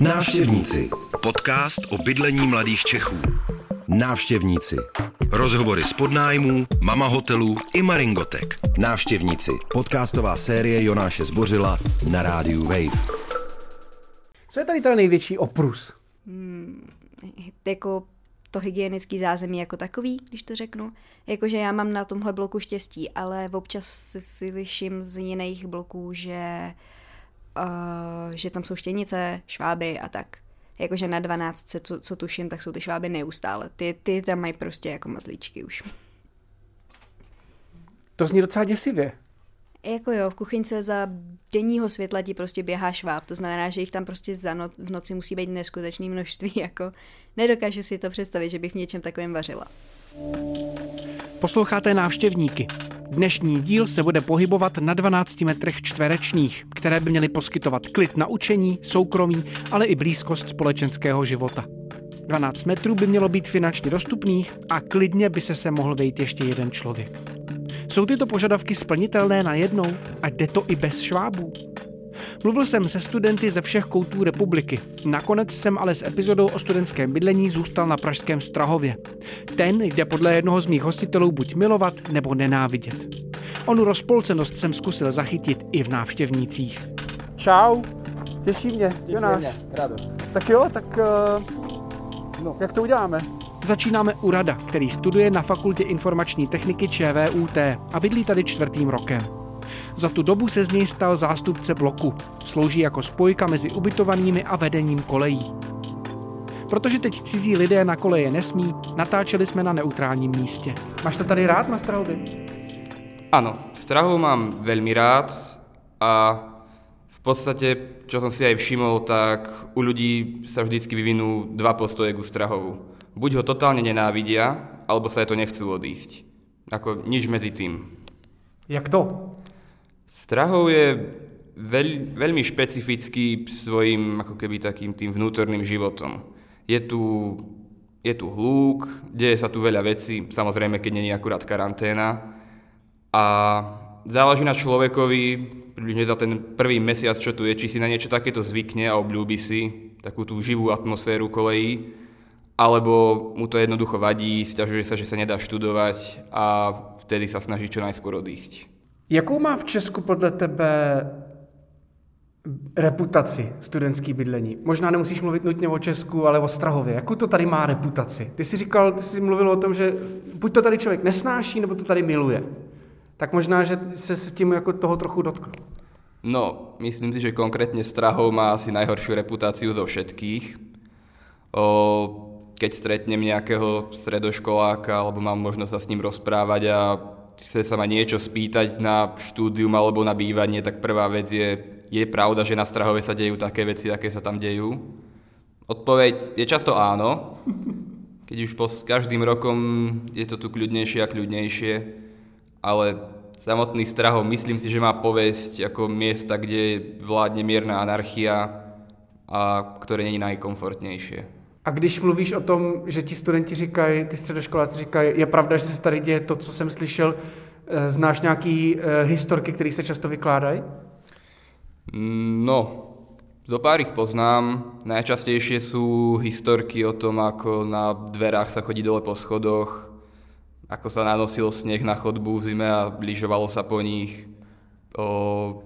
Návštěvníci. Podcast o bydlení mladých Čechů. Návštěvníci. Rozhovory z podnájmů, mama hotelů i maringotek. Návštěvníci. Podcastová série Jonáše Zbořila na rádiu Wave. Co je tady teda největší oprus? jako to hygienický zázemí jako takový, když to řeknu. Jakože já mám na tomhle bloku štěstí, ale občas si slyším z jiných bloků, že, uh, že tam jsou štěnice, šváby a tak. Jakože na 12, co, co tuším, tak jsou ty šváby neustále. Ty, ty tam mají prostě jako mazlíčky už. To zní docela děsivě. Jako jo, v kuchyňce za denního světla ti prostě běhá šváb, to znamená, že jich tam prostě za no- v noci musí být neskutečné množství, jako nedokážu si to představit, že bych v něčem takovém vařila. Posloucháte návštěvníky. Dnešní díl se bude pohybovat na 12 metrech čtverečních, které by měly poskytovat klid na učení, soukromí, ale i blízkost společenského života. 12 metrů by mělo být finančně dostupných a klidně by se se mohl vejít ještě jeden člověk. Jsou tyto požadavky splnitelné na jednou a jde to i bez švábů? Mluvil jsem se studenty ze všech koutů republiky. Nakonec jsem ale s epizodou o studentském bydlení zůstal na pražském Strahově. Ten jde podle jednoho z mých hostitelů buď milovat nebo nenávidět. Onu rozpolcenost jsem zkusil zachytit i v návštěvnících. Čau, těší mě, Jonáš. Rado. Tak jo, tak uh, no. jak to uděláme? Začínáme u Rada, který studuje na Fakultě informační techniky ČVUT a bydlí tady čtvrtým rokem. Za tu dobu se z něj stal zástupce bloku. Slouží jako spojka mezi ubytovanými a vedením kolejí. Protože teď cizí lidé na koleje nesmí, natáčeli jsme na neutrálním místě. Máš to tady rád na Strahově? Áno, Strahu mám veľmi rád a v podstate, čo som si aj všimol, tak u ľudí sa vždycky vyvinú dva postoje ku Strahovu. Buď ho totálne nenávidia, alebo sa je to nechcú odísť. Ako nič medzi tým. Jak to? Strahov je veľ, veľmi špecifický svojim ako keby takým tým vnútorným životom. Je tu, je tu hluk, deje sa tu veľa vecí, samozrejme, keď není akurát karanténa. A záleží na človekovi, približne za ten prvý mesiac, čo tu je, či si na niečo takéto zvykne a obľúbi si takú tú živú atmosféru kolejí, alebo mu to jednoducho vadí, stiažuje sa, že sa nedá študovať a vtedy sa snaží čo najskôr odísť. Jakou má v Česku podle tebe reputaci studentský bydlení? Možná nemusíš mluvit nutně o Česku, ale o Strahově. Jakou to tady má reputaci? Ty jsi říkal, ty jsi mluvil o tom, že buď to tady člověk nesnáší, nebo to tady miluje. Tak možná, že se s tím jako toho trochu dotknu. No, myslím si, že konkrétne Strahov má asi najhoršiu reputáciu zo všetkých. O, keď stretnem nejakého stredoškoláka, alebo mám možnosť sa s ním rozprávať a chce sa ma niečo spýtať na štúdium alebo na bývanie, tak prvá vec je, je pravda, že na Strahove sa dejú také veci, aké sa tam dejú? Odpoveď je často áno, keď už po, s každým rokom je to tu kľudnejšie a kľudnejšie, ale samotný Strahov myslím si, že má povesť ako miesta, kde vládne mierna anarchia a ktoré není najkomfortnějšie. A když mluvíš o tom, že ti studenti říkají, ty středoškoláci říkají, je pravda, že se tady děje to, co jsem slyšel, eh, znáš nějaký eh, historky, které se často vykládají? No, zo pár ich poznám. Najčastejšie sú historky o tom, ako na dverách sa chodí dole po schodoch, ako sa nanosil sneh na chodbu v zime a lyžovalo sa po nich. O,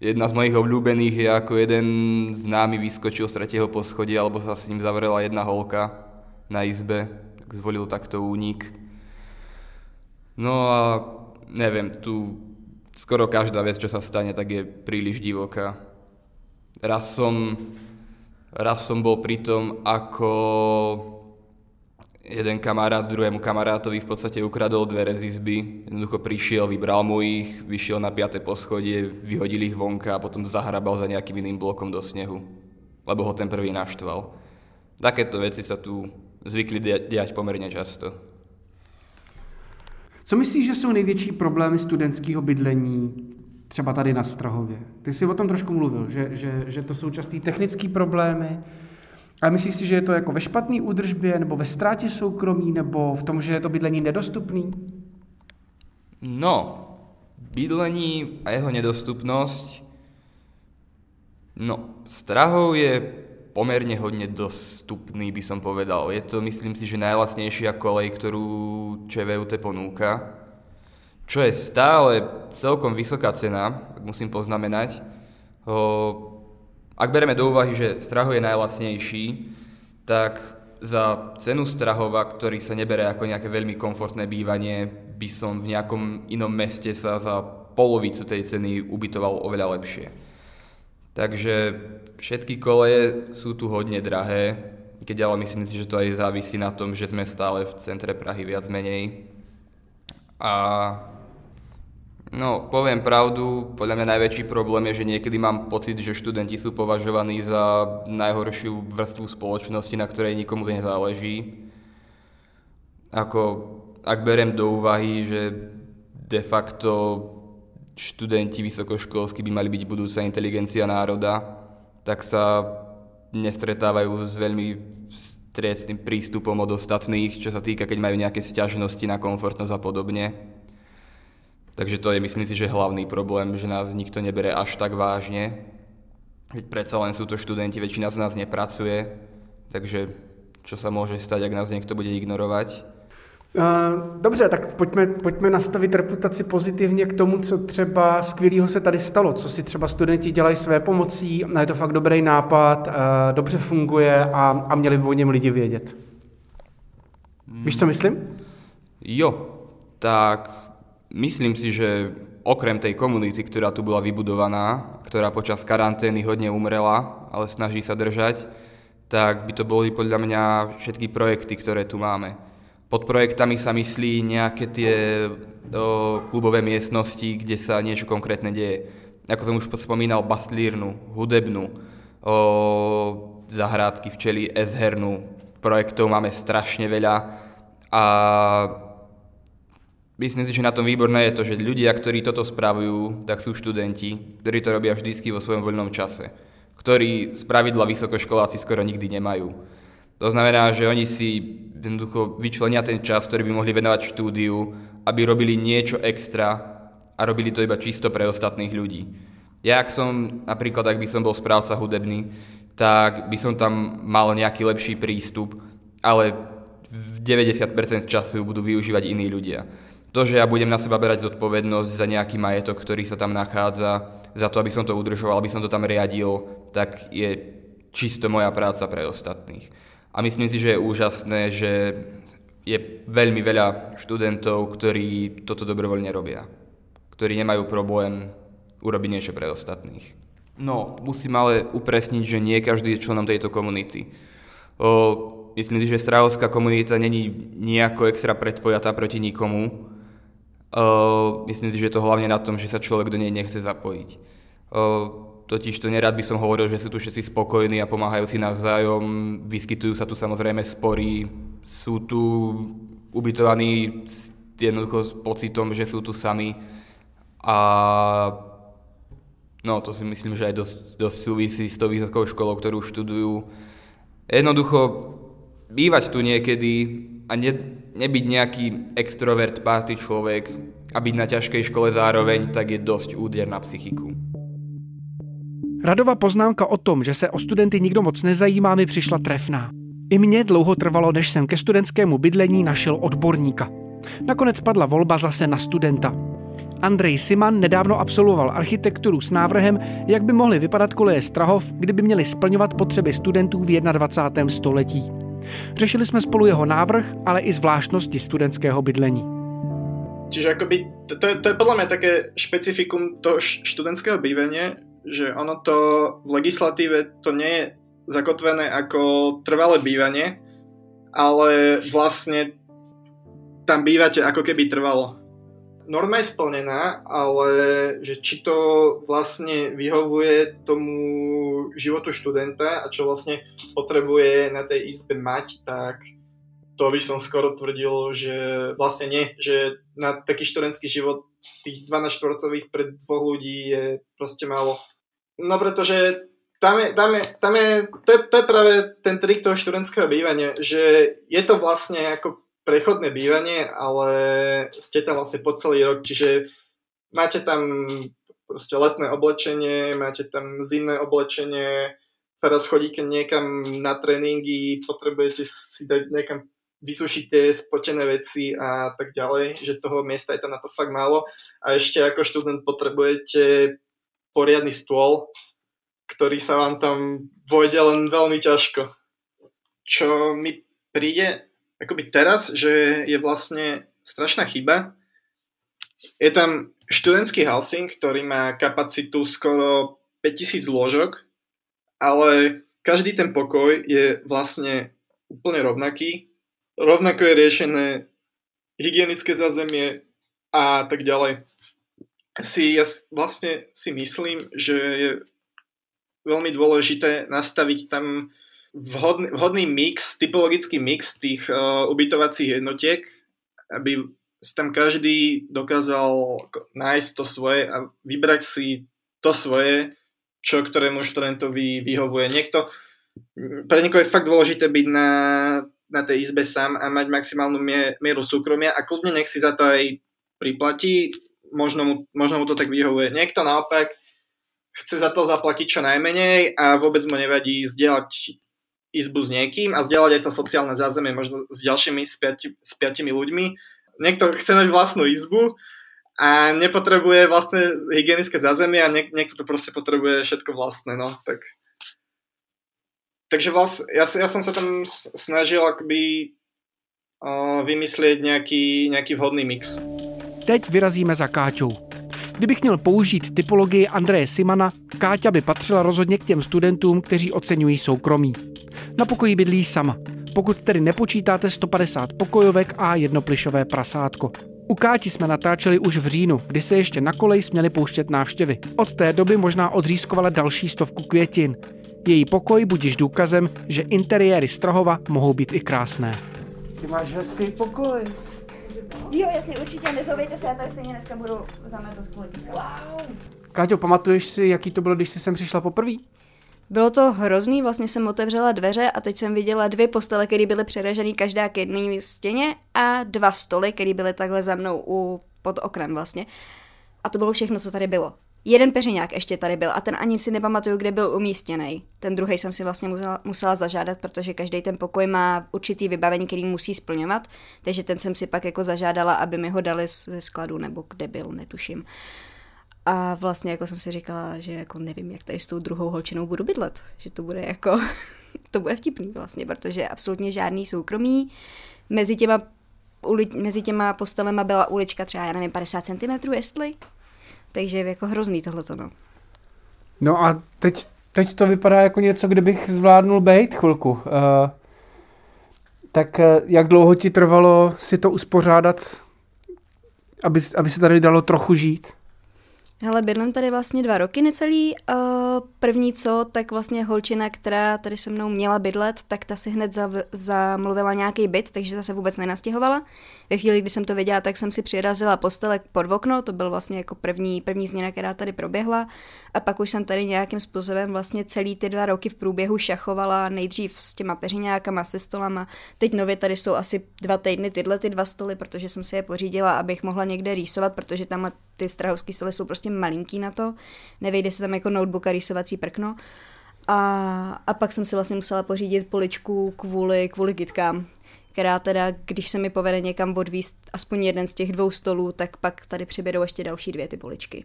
jedna z mojich obľúbených je, ako jeden známy vyskočil z tretieho poschodia, alebo sa s ním zavrela jedna holka na izbe, tak zvolil takto únik. No a neviem, tu skoro každá vec, čo sa stane, tak je príliš divoká. Raz som, raz som bol pri tom, ako jeden kamarát druhému kamarátovi v podstate ukradol dvere z izby. Jednoducho prišiel, vybral mu ich, vyšiel na piaté poschodie, vyhodil ich vonka a potom zahrabal za nejakým iným blokom do snehu, lebo ho ten prvý naštval. Takéto veci sa tu zvykli dia- diať pomerne často. Co myslíš, že jsou největší problémy studentského bydlení třeba tady na Strahově? Ty jsi o tom trošku mluvil, že, že, že to jsou častý technické problémy, ale myslíš si, že je to jako ve špatné údržbě, nebo ve ztrátě soukromí, nebo v tom, že je to bydlení nedostupný? No, bydlení a jeho nedostupnosť. No, Strahov je pomerne hodne dostupný, by som povedal. Je to, myslím si, že najlacnejšia kolej, ktorú ČVUT ponúka. Čo je stále celkom vysoká cena, musím poznamenať. Ak bereme do úvahy, že Strahov je najlacnejší, tak za cenu Strahova, ktorý sa nebere ako nejaké veľmi komfortné bývanie, by som v nejakom inom meste sa za polovicu tej ceny ubytoval oveľa lepšie. Takže všetky koleje sú tu hodne drahé, keď ale myslím si, že to aj závisí na tom, že sme stále v centre Prahy viac menej. A No, poviem pravdu, podľa mňa najväčší problém je, že niekedy mám pocit, že študenti sú považovaní za najhoršiu vrstvu spoločnosti, na ktorej nikomu nezáleží. Ako, ak berem do úvahy, že de facto študenti vysokoškolskí by mali byť budúca inteligencia národa, tak sa nestretávajú s veľmi striecným prístupom od ostatných, čo sa týka, keď majú nejaké sťažnosti na komfortnosť a podobne. Takže to je, myslím si, že hlavný problém, že nás nikto nebere až tak vážne. Veď predsa len sú to študenti, väčšina z nás nepracuje, takže čo sa môže stať, ak nás niekto bude ignorovať. Dobře, tak pojďme, pojďme nastavit reputaci pozitivně k tomu, co třeba skvělého se tady stalo, co si třeba studenti dělají své pomocí, je to fakt dobrý nápad, dobře funguje a, a měli by o něm lidi vědět. Víš, co myslím? Jo, tak Myslím si, že okrem tej komunity, ktorá tu bola vybudovaná, ktorá počas karantény hodne umrela, ale snaží sa držať, tak by to boli podľa mňa všetky projekty, ktoré tu máme. Pod projektami sa myslí nejaké tie o, klubové miestnosti, kde sa niečo konkrétne deje. Ako som už spomínal, bastlírnu, hudebnú, o, zahrádky včely, S-hernú. Projektov máme strašne veľa a Myslím si, že na tom výborné je to, že ľudia, ktorí toto spravujú, tak sú študenti, ktorí to robia vždycky vo svojom voľnom čase, ktorí z pravidla vysokoškoláci skoro nikdy nemajú. To znamená, že oni si jednoducho vyčlenia ten čas, ktorý by mohli venovať štúdiu, aby robili niečo extra a robili to iba čisto pre ostatných ľudí. Ja, ak som, napríklad, ak by som bol správca hudebný, tak by som tam mal nejaký lepší prístup, ale v 90% času budú využívať iní ľudia to, že ja budem na seba berať zodpovednosť za nejaký majetok, ktorý sa tam nachádza, za to, aby som to udržoval, aby som to tam riadil, tak je čisto moja práca pre ostatných. A myslím si, že je úžasné, že je veľmi veľa študentov, ktorí toto dobrovoľne robia. Ktorí nemajú problém urobiť niečo pre ostatných. No, musím ale upresniť, že nie každý je členom tejto komunity. O, myslím si, že strahovská komunita není nejako extra predpojatá proti nikomu, Uh, myslím si, že je to hlavne na tom, že sa človek do nej nechce zapojiť. Uh, totiž to nerad by som hovoril, že sú tu všetci spokojní a pomáhajú si navzájom, vyskytujú sa tu samozrejme spory, sú tu ubytovaní jednoducho s pocitom, že sú tu sami a no to si myslím, že aj dosť, dosť súvisí s tou vysokou školou, ktorú študujú. Jednoducho bývať tu niekedy a ne, nebyť nejaký extrovert, party človek a byť na ťažkej škole zároveň, tak je dosť úder na psychiku. Radova poznámka o tom, že se o studenty nikdo moc nezajímá, mi přišla trefná. I mně dlouho trvalo, než jsem ke studentskému bydlení našel odborníka. Nakonec padla volba zase na studenta. Andrej Siman nedávno absolvoval architekturu s návrhem, jak by mohly vypadat koleje Strahov, kdyby měly splňovat potřeby studentů v 21. století. Řešili jsme spolu jeho návrh, ale i zvláštnosti studentského bydlení. Čiže akoby, to, to, to je podľa mňa také špecifikum toho študentského bývania, že ono to v legislatíve to nie je zakotvené ako trvalé bývanie, ale vlastne tam bývate ako keby trvalo norma je splnená, ale že či to vlastne vyhovuje tomu životu študenta a čo vlastne potrebuje na tej izbe mať, tak to by som skoro tvrdil, že vlastne nie, že na taký študentský život tých 12 štvorcových pre dvoch ľudí je proste málo. No pretože tam je, tam je, tam je, to, je, to je práve ten trik toho študentského bývania, že je to vlastne ako prechodné bývanie, ale ste tam vlastne po celý rok, čiže máte tam proste letné oblečenie, máte tam zimné oblečenie, teraz chodíte niekam na tréningy, potrebujete si dať niekam vysušiť tie spotené veci a tak ďalej, že toho miesta je tam na to fakt málo. A ešte ako študent potrebujete poriadny stôl, ktorý sa vám tam vojde len veľmi ťažko. Čo mi príde akoby teraz, že je vlastne strašná chyba. Je tam študentský housing, ktorý má kapacitu skoro 5000 lôžok, ale každý ten pokoj je vlastne úplne rovnaký Rovnako je riešené hygienické zázemie a tak ďalej. Si, ja vlastne si myslím, že je veľmi dôležité nastaviť tam vhodný, vhodný mix, typologický mix tých uh, ubytovacích jednotiek, aby tam každý dokázal nájsť to svoje a vybrať si to svoje, čo ktorému študentovi vyhovuje. Niekto, pre niekoho je fakt dôležité byť na na tej izbe sám a mať maximálnu mieru súkromia a kľudne nech si za to aj priplatí, možno mu, možno mu to tak vyhovuje. Niekto naopak chce za to zaplatiť čo najmenej a vôbec mu nevadí zdieľať izbu s niekým a zdieľať aj to sociálne zázemie možno s ďalšími, s, s piatimi ľuďmi. Niekto chce mať vlastnú izbu a nepotrebuje vlastné hygienické zázemie a niek- niekto to proste potrebuje všetko vlastné, no, tak takže vlastne, ja, ja som sa tam snažil akoby uh, vymyslieť nějaký, nějaký vhodný mix. Teď vyrazíme za Káťou. Kdybych měl použít typologii Andreje Simana, Káťa by patřila rozhodně k těm studentům, kteří oceňují soukromí. Na pokoji bydlí sama, pokud tedy nepočítáte 150 pokojovek a jednoplišové prasátko. U Káti jsme natáčeli už v říjnu, kdy se ještě na kolej směli pouštět návštěvy. Od té doby možná odřískovala další stovku květin. Její pokoj budíš důkazem, že interiéry Strahova mohou být i krásné. Ty máš hezký pokoj. Jo, jasně, určitě nezouvejte se, já tady stejně dneska budu zametat kvůli. Wow. Káťo, pamatuješ si, jaký to bylo, když jsi sem přišla poprvé? Bylo to hrozný, vlastně jsem otevřela dveře a teď jsem viděla dvě postele, které byly přeražené každá k jedné stěně a dva stoly, které byly takhle za mnou u, pod oknem vlastně. A to bylo všechno, co tady bylo. Jeden peřiňák ještě tady byl a ten ani si nepamatuju, kde byl umístěný. Ten druhý jsem si vlastně musela, musela zažádat, protože každý ten pokoj má určitý vybavení, který musí splňovat, takže ten jsem si pak jako zažádala, aby mi ho dali ze skladu nebo kde byl, netuším. A vlastně jako jsem si říkala, že jako nevím, jak tady s tou druhou holčinou budu bydlet, že to bude jako, to bude vtipný vlastně, protože absolutně žádný soukromí. Mezi těma, uli, mezi těma postelema byla ulička třeba, já nevím, 50 cm, jestli, takže je jako hrozný tohleto, no. No a teď, teď to vypadá jako něco, kde bych zvládnul bejt chvilku. Uh, tak uh, jak dlouho ti trvalo si to uspořádat, aby, aby se tady dalo trochu žít? Hele, bydlím tady vlastně dva roky necelý. První co, tak vlastně holčina, která tady se mnou měla bydlet, tak ta si hned zamluvila nějaký byt, takže ta se vůbec nenastěhovala. Ve chvíli, kdy jsem to věděla, tak jsem si přirazila postelek pod okno, to byl vlastně jako první, první změna, která tady proběhla. A pak už jsem tady nějakým způsobem vlastně celý ty dva roky v průběhu šachovala, nejdřív s těma peřiňákama, se stolama. Teď nově tady jsou asi dva týdny tyhle ty dva stoly, protože jsem si je pořídila, abych mohla někde rýsovat, protože tam ty strahovské stoly jsou prostě malinký na to, nevejde se tam jako notebook a rýsovací prkno. A, a pak jsem si vlastně musela pořídit poličku kvůli, kvůli gitkám, která teda, když se mi povede někam odvíst aspoň jeden z těch dvou stolů, tak pak tady přibědou ještě další dvě ty poličky.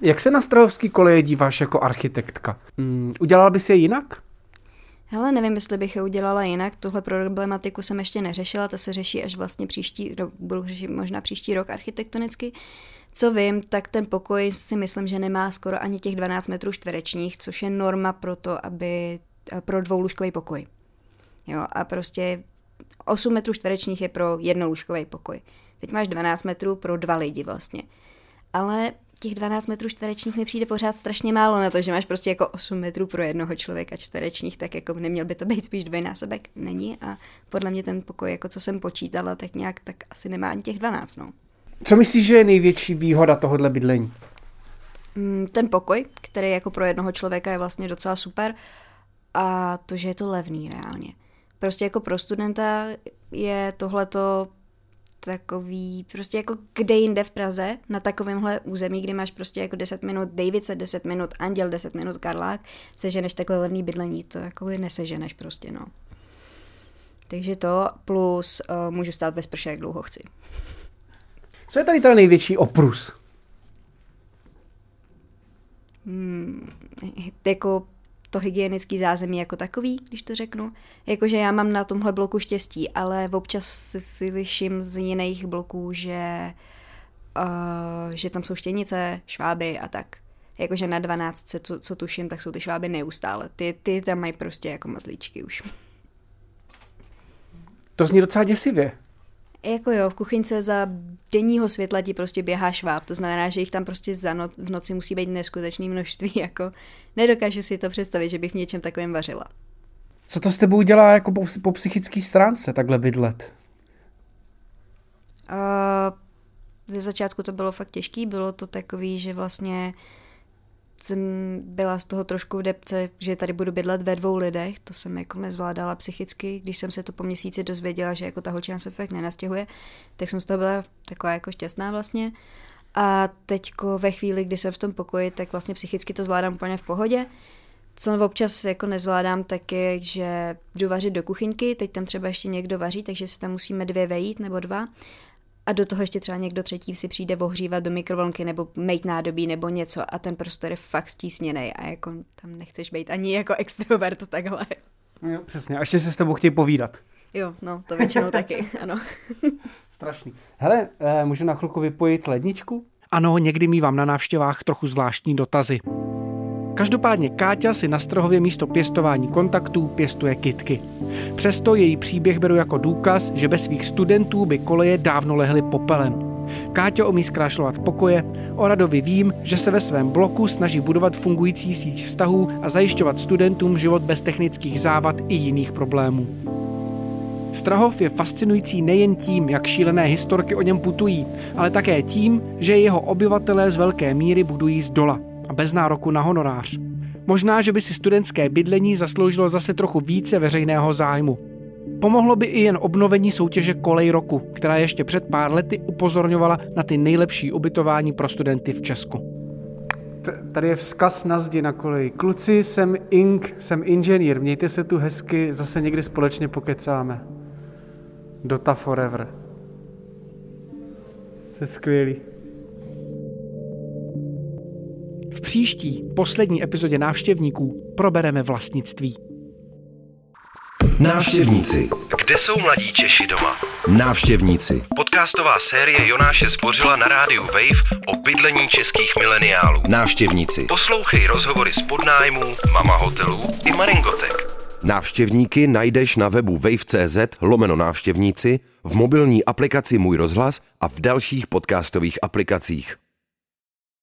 Jak se na Strahovský koleje díváš jako architektka? Hmm, udělala bys je jinak? Hele, nevím, jestli bych je udělala jinak. Tuhle problematiku jsem ještě neřešila, ta se řeší až vlastně příští, budu řešit možná příští rok architektonicky. Co vím, tak ten pokoj si myslím, že nemá skoro ani těch 12 metrů čtverečních, což je norma pro to, aby pro dvoulůžkový pokoj. Jo, a prostě 8 metrů čtverečních je pro jednolůžkový pokoj. Teď máš 12 metrů pro dva lidi vlastně. Ale těch 12 metrů čtverečních mi přijde pořád strašně málo na to, že máš prostě jako 8 metrů pro jednoho člověka čtverečních, tak jako neměl by to být spíš dvojnásobek. Není a podle mě ten pokoj, jako co jsem počítala, tak nějak tak asi nemá ani těch 12, no. Co myslíš, že je největší výhoda tohohle bydlení? Mm, ten pokoj, který jako pro jednoho člověka je vlastně docela super a to, že je to levný reálně. Prostě jako pro studenta je tohleto takový, prostě jako kde jinde v Praze, na takovémhle území, kdy máš prostě jako 10 minut Davice, 10 minut Anděl, 10 minut Karlák, seženeš takhle levný bydlení, to jako neseženeš prostě, no. Takže to plus uh, můžu stát ve sprše, jak dlouho chci. Co je tady teda největší oprus? Hmm, jako to hygienické zázemí jako takový, když to řeknu. Jakože já mám na tomhle bloku štěstí, ale občas si slyším z jiných bloků, že, uh, že tam jsou štěnice, šváby a tak. Jakože na 12, co, co tuším, tak jsou ty šváby neustále. Ty, ty tam mají prostě jako mazlíčky už. To zní docela děsivě. Jako jo, v kuchyňce za denního světla ti prostě běhá šváb, to znamená, že jich tam prostě za no- v noci musí být neskutečné množství, jako nedokážu si to představit, že bych v něčem takovém vařila. Co to s tebou dělá jako po, po psychické stránce, takhle bydlet? Uh, ze začátku to bylo fakt těžký, bylo to takový, že vlastně uh, jsem byla z toho trošku v depce, že tady budu bydlet ve dvou lidech, to jsem jako nezvládala psychicky, když jsem se to po měsíci dozvěděla, že jako ta holčina se fakt nenastěhuje, tak jsem z toho byla taková jako šťastná vlastně. A teďko ve chvíli, kdy jsem v tom pokoji, tak vlastně psychicky to zvládám úplně v pohodě. Co občas jako nezvládám, tak je, že jdu vařit do kuchyňky, teď tam třeba ještě někdo vaří, takže si tam musíme dvě vejít nebo dva a do toho ještě třeba někdo třetí si přijde ohřívat do mikrovlnky nebo mít nádobí nebo něco a ten prostor je fakt stísněný a jako tam nechceš být ani jako extrovert takhle. Jo, přesně, a ještě se s tebou chtějí povídat. Jo, no, to většinou taky, ano. Strašný. Hele, eh, můžu na chvilku vypojit ledničku? Ano, někdy mývám na návštěvách trochu zvláštní dotazy. Každopádně Káťa si na Strhově místo pěstování kontaktů pěstuje kitky. Přesto její příběh beru jako důkaz, že bez svých studentů by koleje dávno lehly popelem. Káťa umí zkrášlovat pokoje, o Radovi vím, že se ve svém bloku snaží budovat fungující síť vztahů a zajišťovat studentům život bez technických závad i jiných problémů. Strahov je fascinující nejen tím, jak šílené historky o něm putují, ale také tím, že jeho obyvatelé z velké míry budují z dola a bez nároku na honorář. Možná, že by si studentské bydlení zasloužilo zase trochu více veřejného zájmu. Pomohlo by i jen obnovení soutěže Kolej roku, která ještě před pár lety upozorňovala na ty nejlepší ubytování pro studenty v Česku. Tady je vzkaz na zdi na koleji. Kluci, jsem Ink, jsem inženýr, mějte se tu hezky, zase někdy společně pokecáme. Dota forever. To je skvělý. Příští, poslední epizodě návštěvníků probereme vlastnictví. Návštěvníci. Kde jsou mladí Češi doma? Návštěvníci. Podcastová série Jonáše Zbořila na rádiu Wave o bydlení českých mileniálů. Návštěvníci. Poslouchej rozhovory z podnájmů, mama hotelů i Maringotek. Návštěvníky najdeš na webu wave.cz lomeno návštěvníci, v mobilní aplikaci Můj rozhlas a v dalších podcastových aplikacích.